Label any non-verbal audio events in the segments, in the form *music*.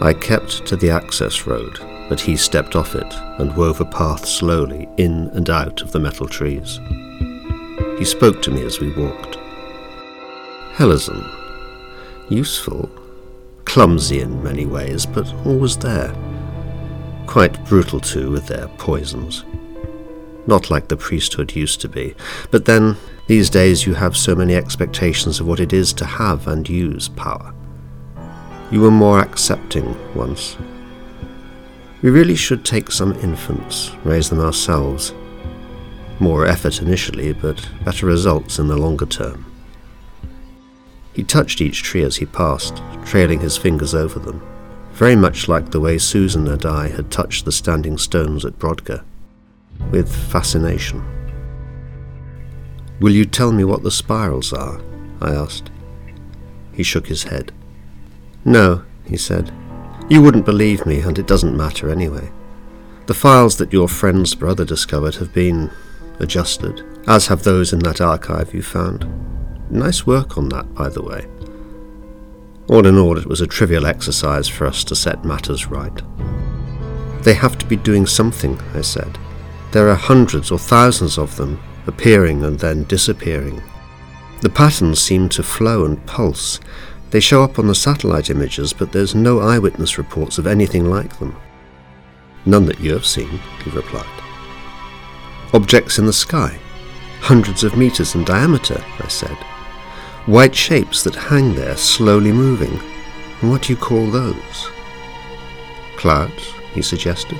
I kept to the access road, but he stepped off it and wove a path slowly in and out of the metal trees. He spoke to me as we walked. Helezon. Useful. Clumsy in many ways, but always there. Quite brutal too with their poisons. Not like the priesthood used to be, but then, these days you have so many expectations of what it is to have and use power. You were more accepting once. We really should take some infants, raise them ourselves. More effort initially, but better results in the longer term. He touched each tree as he passed, trailing his fingers over them, very much like the way Susan and I had touched the standing stones at Brodgar, with fascination. Will you tell me what the spirals are? I asked. He shook his head. No, he said. You wouldn't believe me, and it doesn't matter anyway. The files that your friend's brother discovered have been adjusted, as have those in that archive you found. Nice work on that, by the way. All in all, it was a trivial exercise for us to set matters right. They have to be doing something, I said. There are hundreds or thousands of them, appearing and then disappearing. The patterns seem to flow and pulse. They show up on the satellite images, but there's no eyewitness reports of anything like them. None that you have seen, he replied. Objects in the sky, hundreds of meters in diameter, I said. White shapes that hang there, slowly moving. What do you call those? Clouds, he suggested.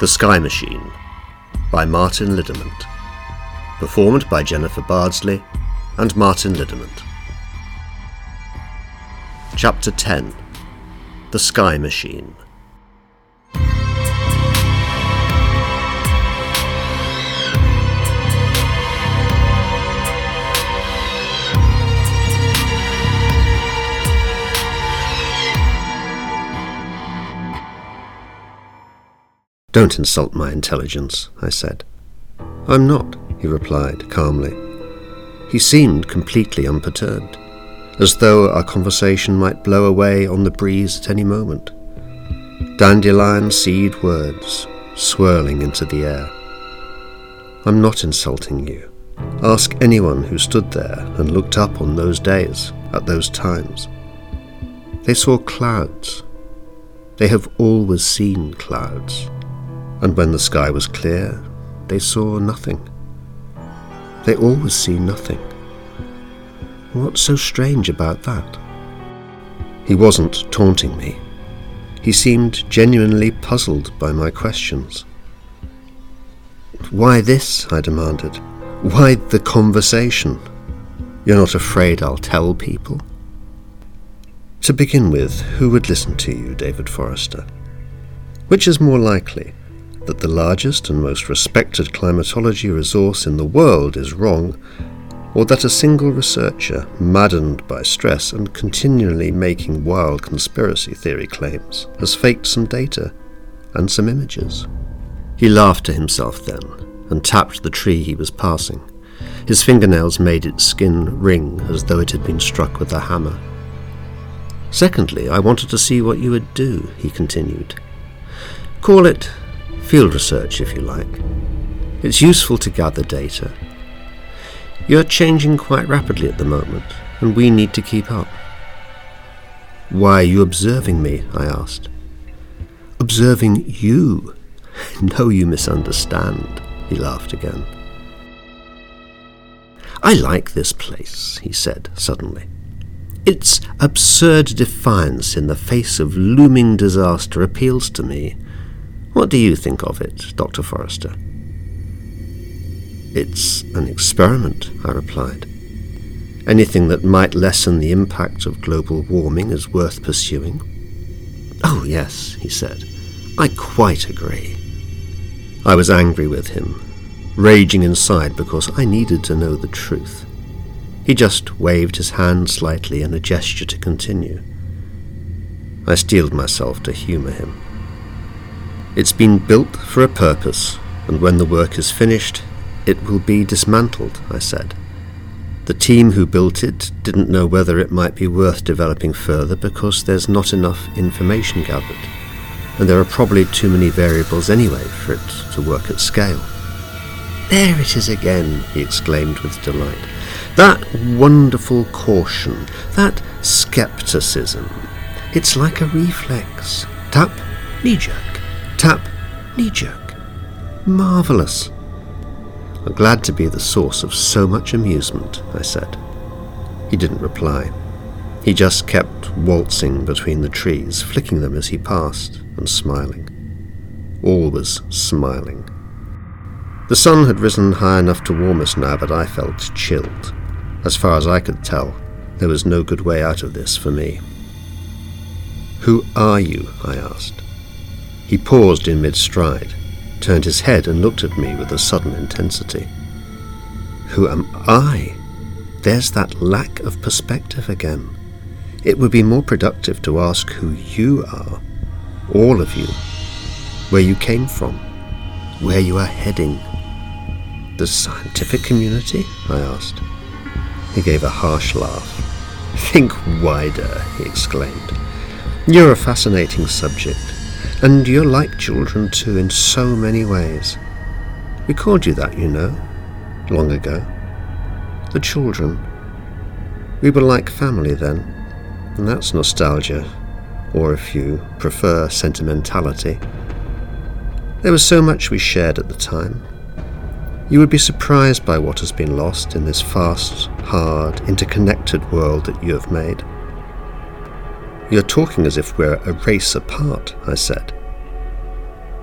The Sky Machine by Martin Lidderment. Performed by Jennifer Bardsley and Martin Lidderment. Chapter 10 The Sky Machine. Don't insult my intelligence, I said. I'm not, he replied calmly. He seemed completely unperturbed, as though our conversation might blow away on the breeze at any moment. Dandelion seed words swirling into the air. I'm not insulting you. Ask anyone who stood there and looked up on those days, at those times. They saw clouds. They have always seen clouds and when the sky was clear, they saw nothing. They always see nothing. What's so strange about that? He wasn't taunting me. He seemed genuinely puzzled by my questions. Why this? I demanded. Why the conversation? You're not afraid I'll tell people? To begin with, who would listen to you, David Forrester? Which is more likely, that the largest and most respected climatology resource in the world is wrong, or that a single researcher, maddened by stress and continually making wild conspiracy theory claims, has faked some data and some images. He laughed to himself then and tapped the tree he was passing. His fingernails made its skin ring as though it had been struck with a hammer. Secondly, I wanted to see what you would do, he continued. Call it field research if you like. It's useful to gather data. You're changing quite rapidly at the moment, and we need to keep up. Why are you observing me? I asked. Observing you? *laughs* No, you misunderstand, he laughed again. I like this place, he said suddenly. Its absurd defiance in the face of looming disaster appeals to me. What do you think of it, Dr. Forrester? It's an experiment, I replied. Anything that might lessen the impact of global warming is worth pursuing. Oh, yes, he said. I quite agree. I was angry with him, raging inside because I needed to know the truth. He just waved his hand slightly in a gesture to continue. I steeled myself to humour him. It's been built for a purpose, and when the work is finished, it will be dismantled, I said. The team who built it didn't know whether it might be worth developing further because there's not enough information gathered, and there are probably too many variables anyway for it to work at scale. There it is again, he exclaimed with delight. That wonderful caution, that skepticism. It's like a reflex. Tap, knee jerk. Tap, knee jerk. Marvellous. I'm glad to be the source of so much amusement, I said. He didn't reply. He just kept waltzing between the trees, flicking them as he passed, and smiling. Always smiling. The sun had risen high enough to warm us now, but I felt chilled. As far as I could tell, there was no good way out of this for me. Who are you? I asked. He paused in mid stride, turned his head and looked at me with a sudden intensity. Who am I? There's that lack of perspective again. It would be more productive to ask who you are, all of you, where you came from, where you are heading. The scientific community? I asked. He gave a harsh laugh. Think wider, he exclaimed. You're a fascinating subject, and you're like children too in so many ways. We called you that, you know, long ago. The children. We were like family then, and that's nostalgia, or if you prefer, sentimentality. There was so much we shared at the time, you would be surprised by what has been lost in this fast, hard, interconnected world that you have made. You're talking as if we're a race apart, I said.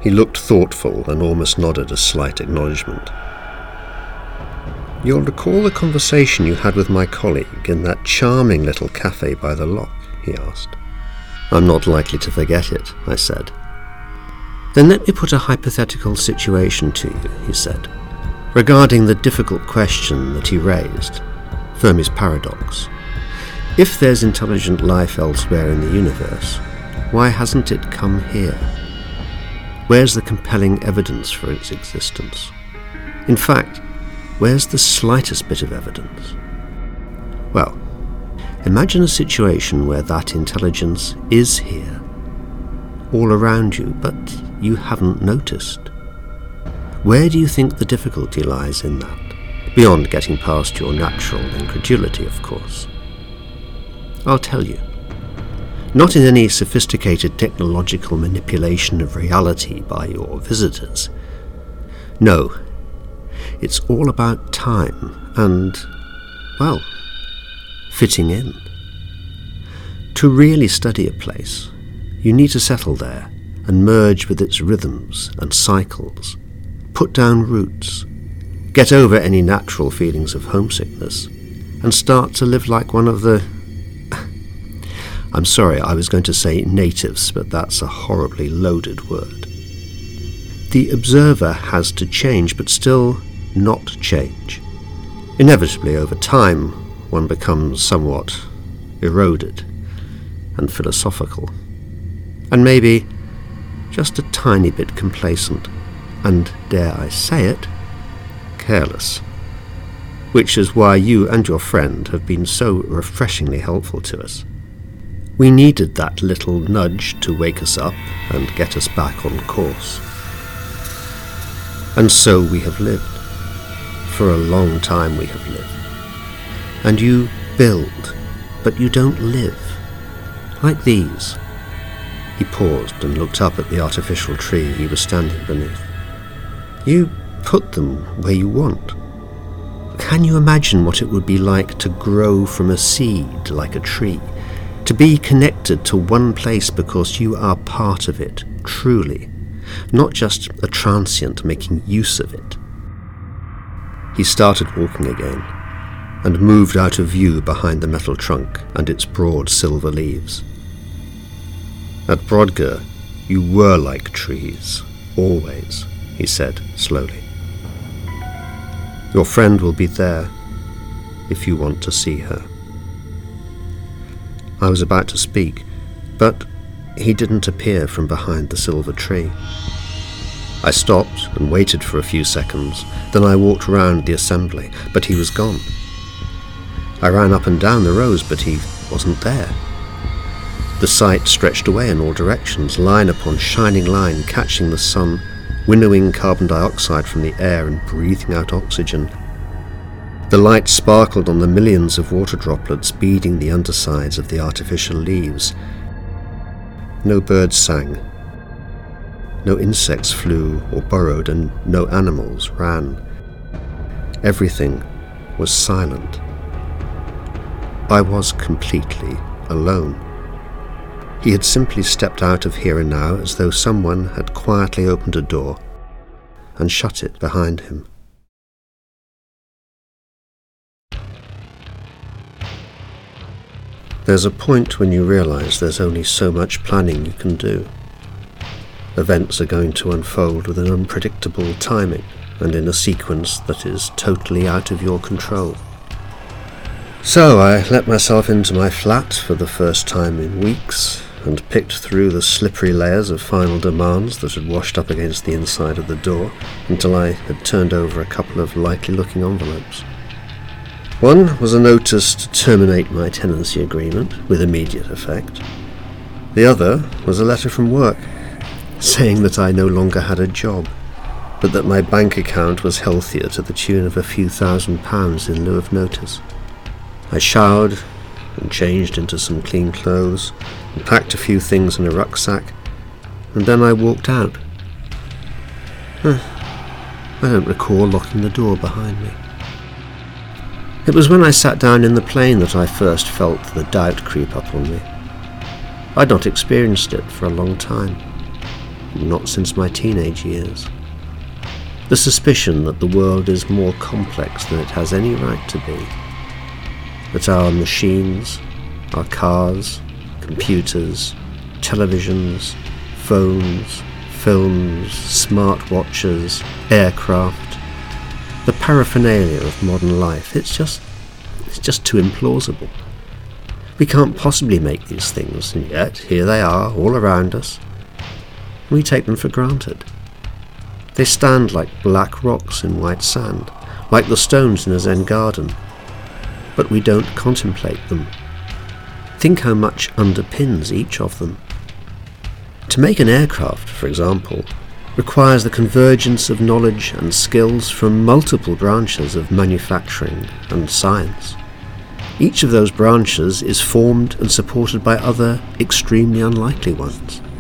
He looked thoughtful and almost nodded a slight acknowledgement. You'll recall the conversation you had with my colleague in that charming little cafe by the lock, he asked. I'm not likely to forget it, I said. Then let me put a hypothetical situation to you, he said regarding the difficult question that he raised Fermi's paradox. If there's intelligent life elsewhere in the universe, why hasn't it come here? Where's the compelling evidence for its existence? In fact, where's the slightest bit of evidence? Well, imagine a situation where that intelligence is here, all around you, but you haven't noticed. Where do you think the difficulty lies in that? Beyond getting past your natural incredulity, of course. I'll tell you. Not in any sophisticated technological manipulation of reality by your visitors. No, it's all about time and, well, fitting in. To really study a place, you need to settle there and merge with its rhythms and cycles put down roots, get over any natural feelings of homesickness, and start to live like one of the. I'm sorry, I was going to say natives, but that's a horribly loaded word. The observer has to change, but still not change. Inevitably, over time, one becomes somewhat eroded and philosophical, and maybe just a tiny bit complacent and, dare I say it, careless. Which is why you and your friend have been so refreshingly helpful to us. We needed that little nudge to wake us up and get us back on course. And so we have lived. For a long time we have lived. And you build, but you don't live. Like these. He paused and looked up at the artificial tree he was standing beneath. You put them where you want. Can you imagine what it would be like to grow from a seed like a tree? To be connected to one place because you are part of it, truly, not just a transient making use of it. He started walking again and moved out of view behind the metal trunk and its broad silver leaves. At Brodgar, you were like trees, always he said slowly. Your friend will be there if you want to see her. I was about to speak, but he didn't appear from behind the silver tree. I stopped and waited for a few seconds, then I walked round the assembly, but he was gone. I ran up and down the rows, but he wasn't there. The sight stretched away in all directions, line upon shining line, catching the sun, winnowing carbon dioxide from the air and breathing out oxygen. The light sparkled on the millions of water droplets beading the undersides of the artificial leaves. No birds sang, no insects flew or burrowed, and no animals ran. Everything was silent. I was completely alone. He had simply stepped out of here and now as though someone had quietly opened a door and shut it behind him. There's a point when you realize there's only so much planning you can do. Events are going to unfold with an unpredictable timing and in a sequence that is totally out of your control. So I let myself into my flat for the first time in weeks and picked through the slippery layers of final demands that had washed up against the inside of the door until I had turned over a couple of likely looking envelopes. One was a notice to terminate my tenancy agreement with immediate effect. The other was a letter from work saying that I no longer had a job, but that my bank account was healthier to the tune of a few thousand pounds in lieu of notice. I showered and changed into some clean clothes and packed a few things in a rucksack, and then I walked out. Huh. I don't recall locking the door behind me. It was when I sat down in the plane that I first felt the doubt creep up on me. I'd not experienced it for a long time not since my teenage years. The suspicion that the world is more complex than it has any right to be. That our machines, our cars, computers, televisions, phones, films, smartwatches, aircraft, the paraphernalia of modern life, it's just it's just too implausible. We can't possibly make these things, and yet here they are, all around us, we take them for granted. They stand like black rocks in white sand, like the stones in a Zen garden, but we don't contemplate them. Think how much underpins each of them. To make an aircraft, for example, requires the convergence of knowledge and skills from multiple branches of manufacturing and science. Each of those branches is formed and supported by other extremely unlikely ones. *laughs*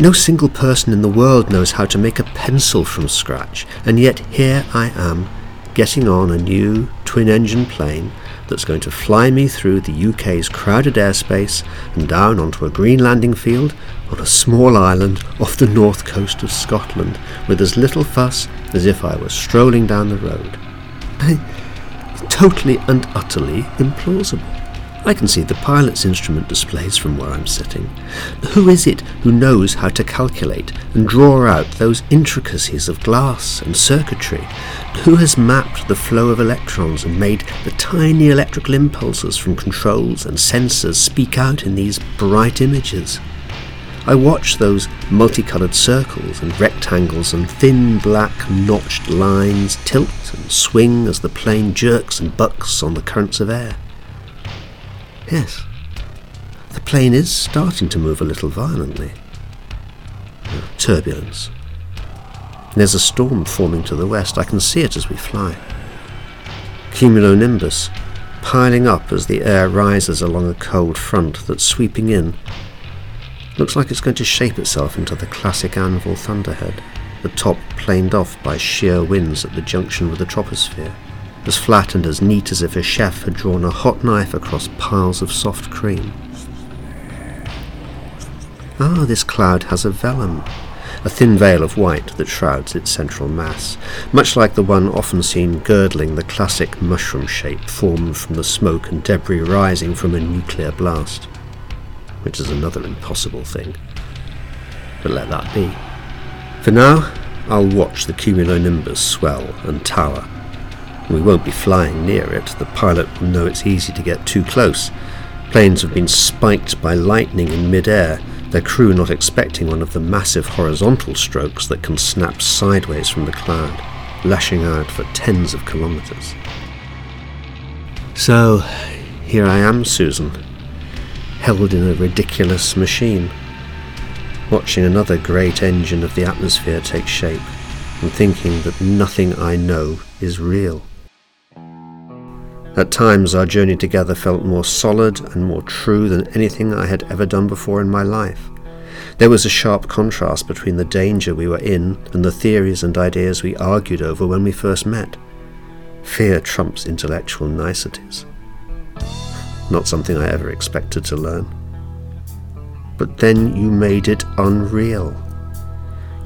No single person in the world knows how to make a pencil from scratch, and yet here I am, getting on a new twin engine plane that's going to fly me through the UK's crowded airspace and down onto a green landing field on a small island off the north coast of Scotland with as little fuss as if I were strolling down the road. *laughs* totally and utterly implausible. I can see the pilot's instrument displays from where I'm sitting. Who is it who knows how to calculate and draw out those intricacies of glass and circuitry? Who has mapped the flow of electrons and made the tiny electrical impulses from controls and sensors speak out in these bright images? I watch those multicoloured circles and rectangles and thin black notched lines tilt and swing as the plane jerks and bucks on the currents of air. Yes. The plane is starting to move a little violently. Turbulence. There's a storm forming to the west. I can see it as we fly. Cumulonimbus piling up as the air rises along a cold front that's sweeping in. Looks like it's going to shape itself into the classic anvil thunderhead, the top planed off by shear winds at the junction with the troposphere as flat and as neat as if a chef had drawn a hot knife across piles of soft cream. Ah, this cloud has a velum, a thin veil of white that shrouds its central mass, much like the one often seen girdling the classic mushroom shape formed from the smoke and debris rising from a nuclear blast, which is another impossible thing. But let that be. For now, I'll watch the cumulonimbus swell and tower we won't be flying near it. The pilot will know it's easy to get too close. Planes have been spiked by lightning in mid-air, their crew not expecting one of the massive horizontal strokes that can snap sideways from the cloud, lashing out for tens of kilometres. So, here I am, Susan, held in a ridiculous machine, watching another great engine of the atmosphere take shape, and thinking that nothing I know is real. At times, our journey together felt more solid and more true than anything I had ever done before in my life. There was a sharp contrast between the danger we were in and the theories and ideas we argued over when we first met. Fear trumps intellectual niceties. Not something I ever expected to learn. But then you made it unreal.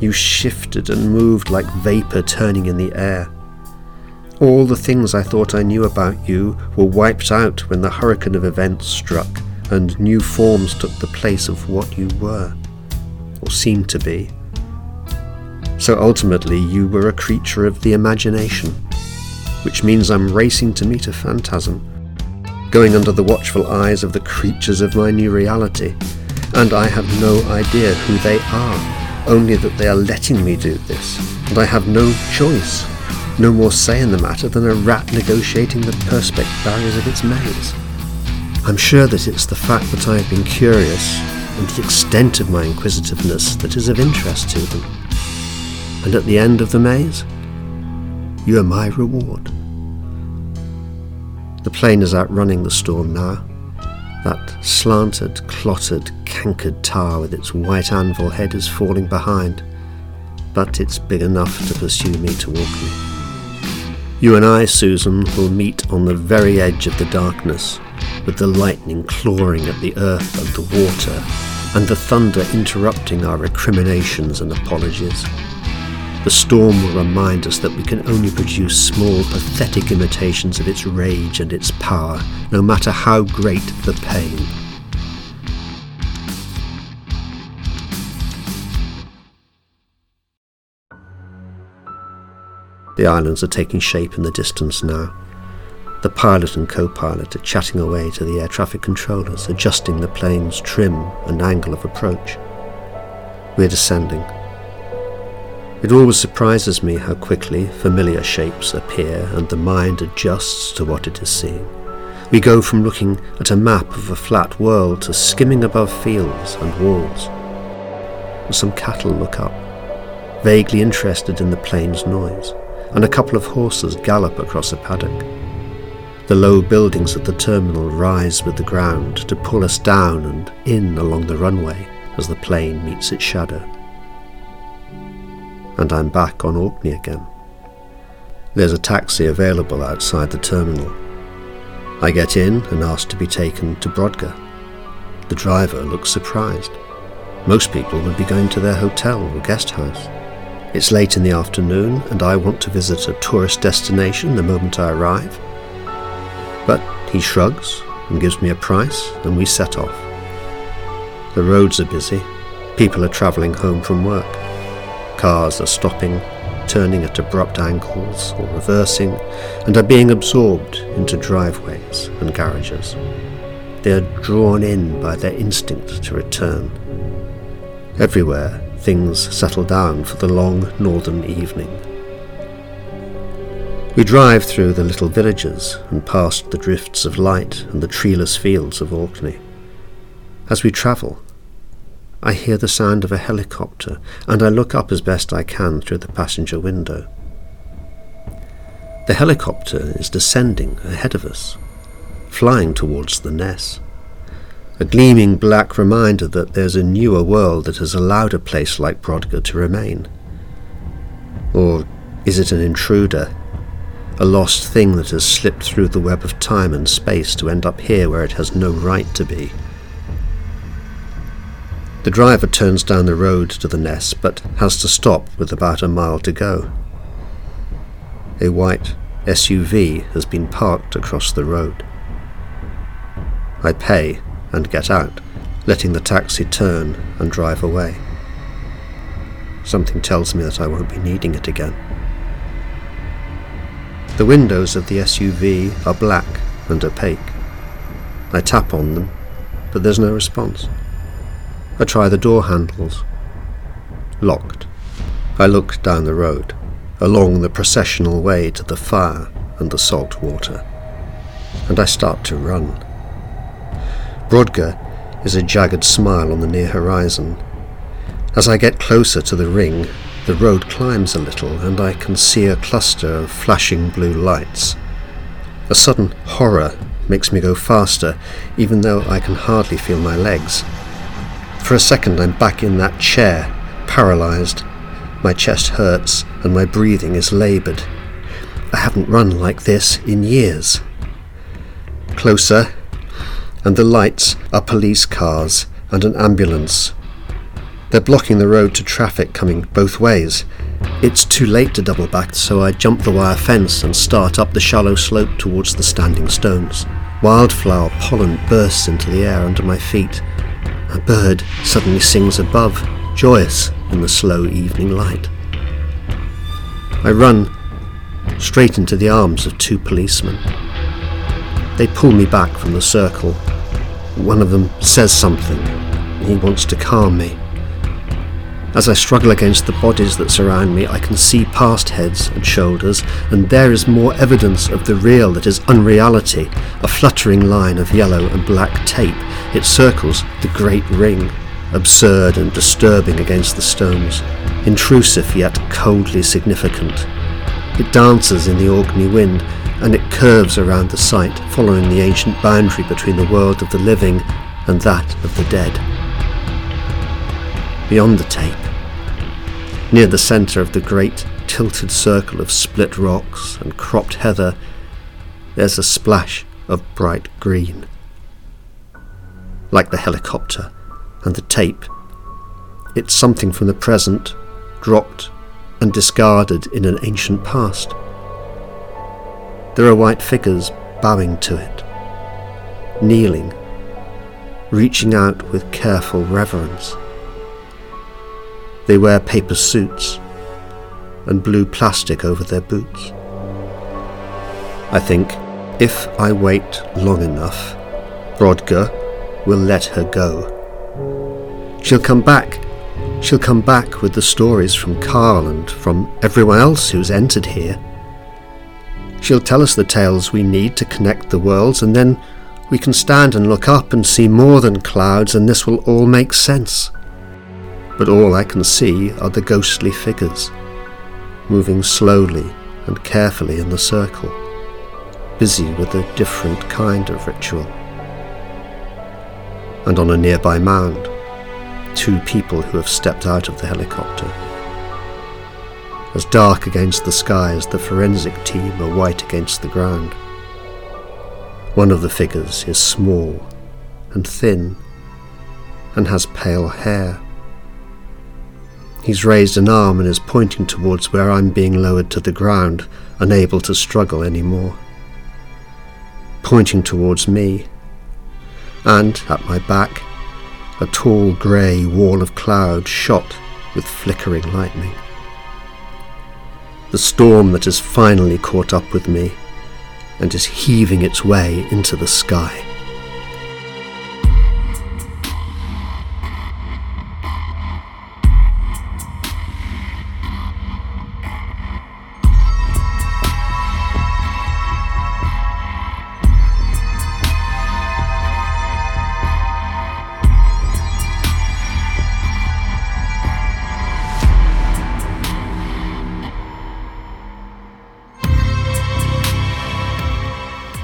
You shifted and moved like vapour turning in the air. All the things I thought I knew about you were wiped out when the hurricane of events struck and new forms took the place of what you were, or seemed to be. So ultimately, you were a creature of the imagination, which means I'm racing to meet a phantasm, going under the watchful eyes of the creatures of my new reality, and I have no idea who they are, only that they are letting me do this, and I have no choice no more say in the matter than a rat negotiating the perspex barriers of its maze. I'm sure that it's the fact that I have been curious and the extent of my inquisitiveness that is of interest to them. And at the end of the maze, you are my reward. The plane is outrunning the storm now. That slanted, clotted, cankered tower with its white anvil head is falling behind, but it's big enough to pursue me to walk me. You and I, Susan, will meet on the very edge of the darkness, with the lightning clawing at the earth and the water, and the thunder interrupting our recriminations and apologies. The storm will remind us that we can only produce small, pathetic imitations of its rage and its power, no matter how great the pain. The islands are taking shape in the distance now. The pilot and co pilot are chatting away to the air traffic controllers, adjusting the plane's trim and angle of approach. We're descending. It always surprises me how quickly familiar shapes appear and the mind adjusts to what it is seeing. We go from looking at a map of a flat world to skimming above fields and walls. Some cattle look up, vaguely interested in the plane's noise and a couple of horses gallop across a paddock. The low buildings at the terminal rise with the ground to pull us down and in along the runway as the plane meets its shadow. And I'm back on Orkney again. There's a taxi available outside the terminal. I get in and ask to be taken to Brodgar. The driver looks surprised. Most people would be going to their hotel or guest house. It's late in the afternoon, and I want to visit a tourist destination the moment I arrive. But he shrugs and gives me a price, and we set off. The roads are busy. People are travelling home from work. Cars are stopping, turning at abrupt angles or reversing, and are being absorbed into driveways and garages. They are drawn in by their instinct to return. Everywhere things settle down for the long northern evening. We drive through the little villages and past the drifts of light and the treeless fields of Orkney. As we travel, I hear the sound of a helicopter and I look up as best I can through the passenger window. The helicopter is descending ahead of us, flying towards the Ness a gleaming black reminder that there's a newer world that has allowed a place like Brodgar to remain. Or is it an intruder, a lost thing that has slipped through the web of time and space to end up here where it has no right to be? The driver turns down the road to the Ness, but has to stop with about a mile to go. A white SUV has been parked across the road. I pay and get out, letting the taxi turn and drive away. Something tells me that I won't be needing it again. The windows of the SUV are black and opaque. I tap on them, but there's no response. I try the door handles. Locked. I look down the road, along the processional way to the fire and the salt water, and I start to run. Brodgar is a jagged smile on the near horizon. As I get closer to the ring, the road climbs a little, and I can see a cluster of flashing blue lights. A sudden horror makes me go faster, even though I can hardly feel my legs. For a second, I'm back in that chair, paralysed. My chest hurts, and my breathing is laboured. I haven't run like this in years. Closer, and the lights are police cars and an ambulance. They're blocking the road to traffic coming both ways. It's too late to double back, so I jump the wire fence and start up the shallow slope towards the standing stones. Wildflower pollen bursts into the air under my feet. A bird suddenly sings above, joyous in the slow evening light. I run straight into the arms of two policemen. They pull me back from the circle. One of them says something. He wants to calm me. As I struggle against the bodies that surround me, I can see past heads and shoulders, and there is more evidence of the real that is unreality, a fluttering line of yellow and black tape. It circles the great ring, absurd and disturbing against the stones, intrusive yet coldly significant. It dances in the Orkney wind, and it curves around the site, following the ancient boundary between the world of the living and that of the dead. Beyond the tape, near the centre of the great tilted circle of split rocks and cropped heather, there's a splash of bright green. Like the helicopter and the tape, it's something from the present, dropped and discarded in an ancient past. There are white figures bowing to it, kneeling, reaching out with careful reverence. They wear paper suits and blue plastic over their boots. I think if I wait long enough, Brodgar will let her go. She'll come back. She'll come back with the stories from Carl and from everyone else who's entered here. She'll tell us the tales we need to connect the worlds, and then we can stand and look up and see more than clouds, and this will all make sense but all I can see are the ghostly figures, moving slowly and carefully in the circle, busy with a different kind of ritual. And on a nearby mound, two people who have stepped out of the helicopter. As dark against the sky as the forensic team are white against the ground. One of the figures is small and thin and has pale hair He's raised an arm and is pointing towards where I'm being lowered to the ground, unable to struggle any more. Pointing towards me. And, at my back, a tall grey wall of cloud shot with flickering lightning. The storm that has finally caught up with me and is heaving its way into the sky.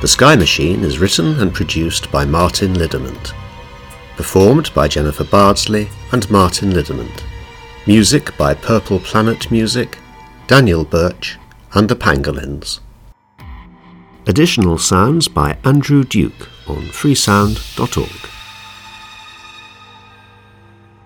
The Sky Machine is written and produced by Martin Liddermont. Performed by Jennifer Bardsley and Martin Liddermont. Music by Purple Planet Music, Daniel Birch, and the Pangolins. Additional sounds by Andrew Duke on freesound.org.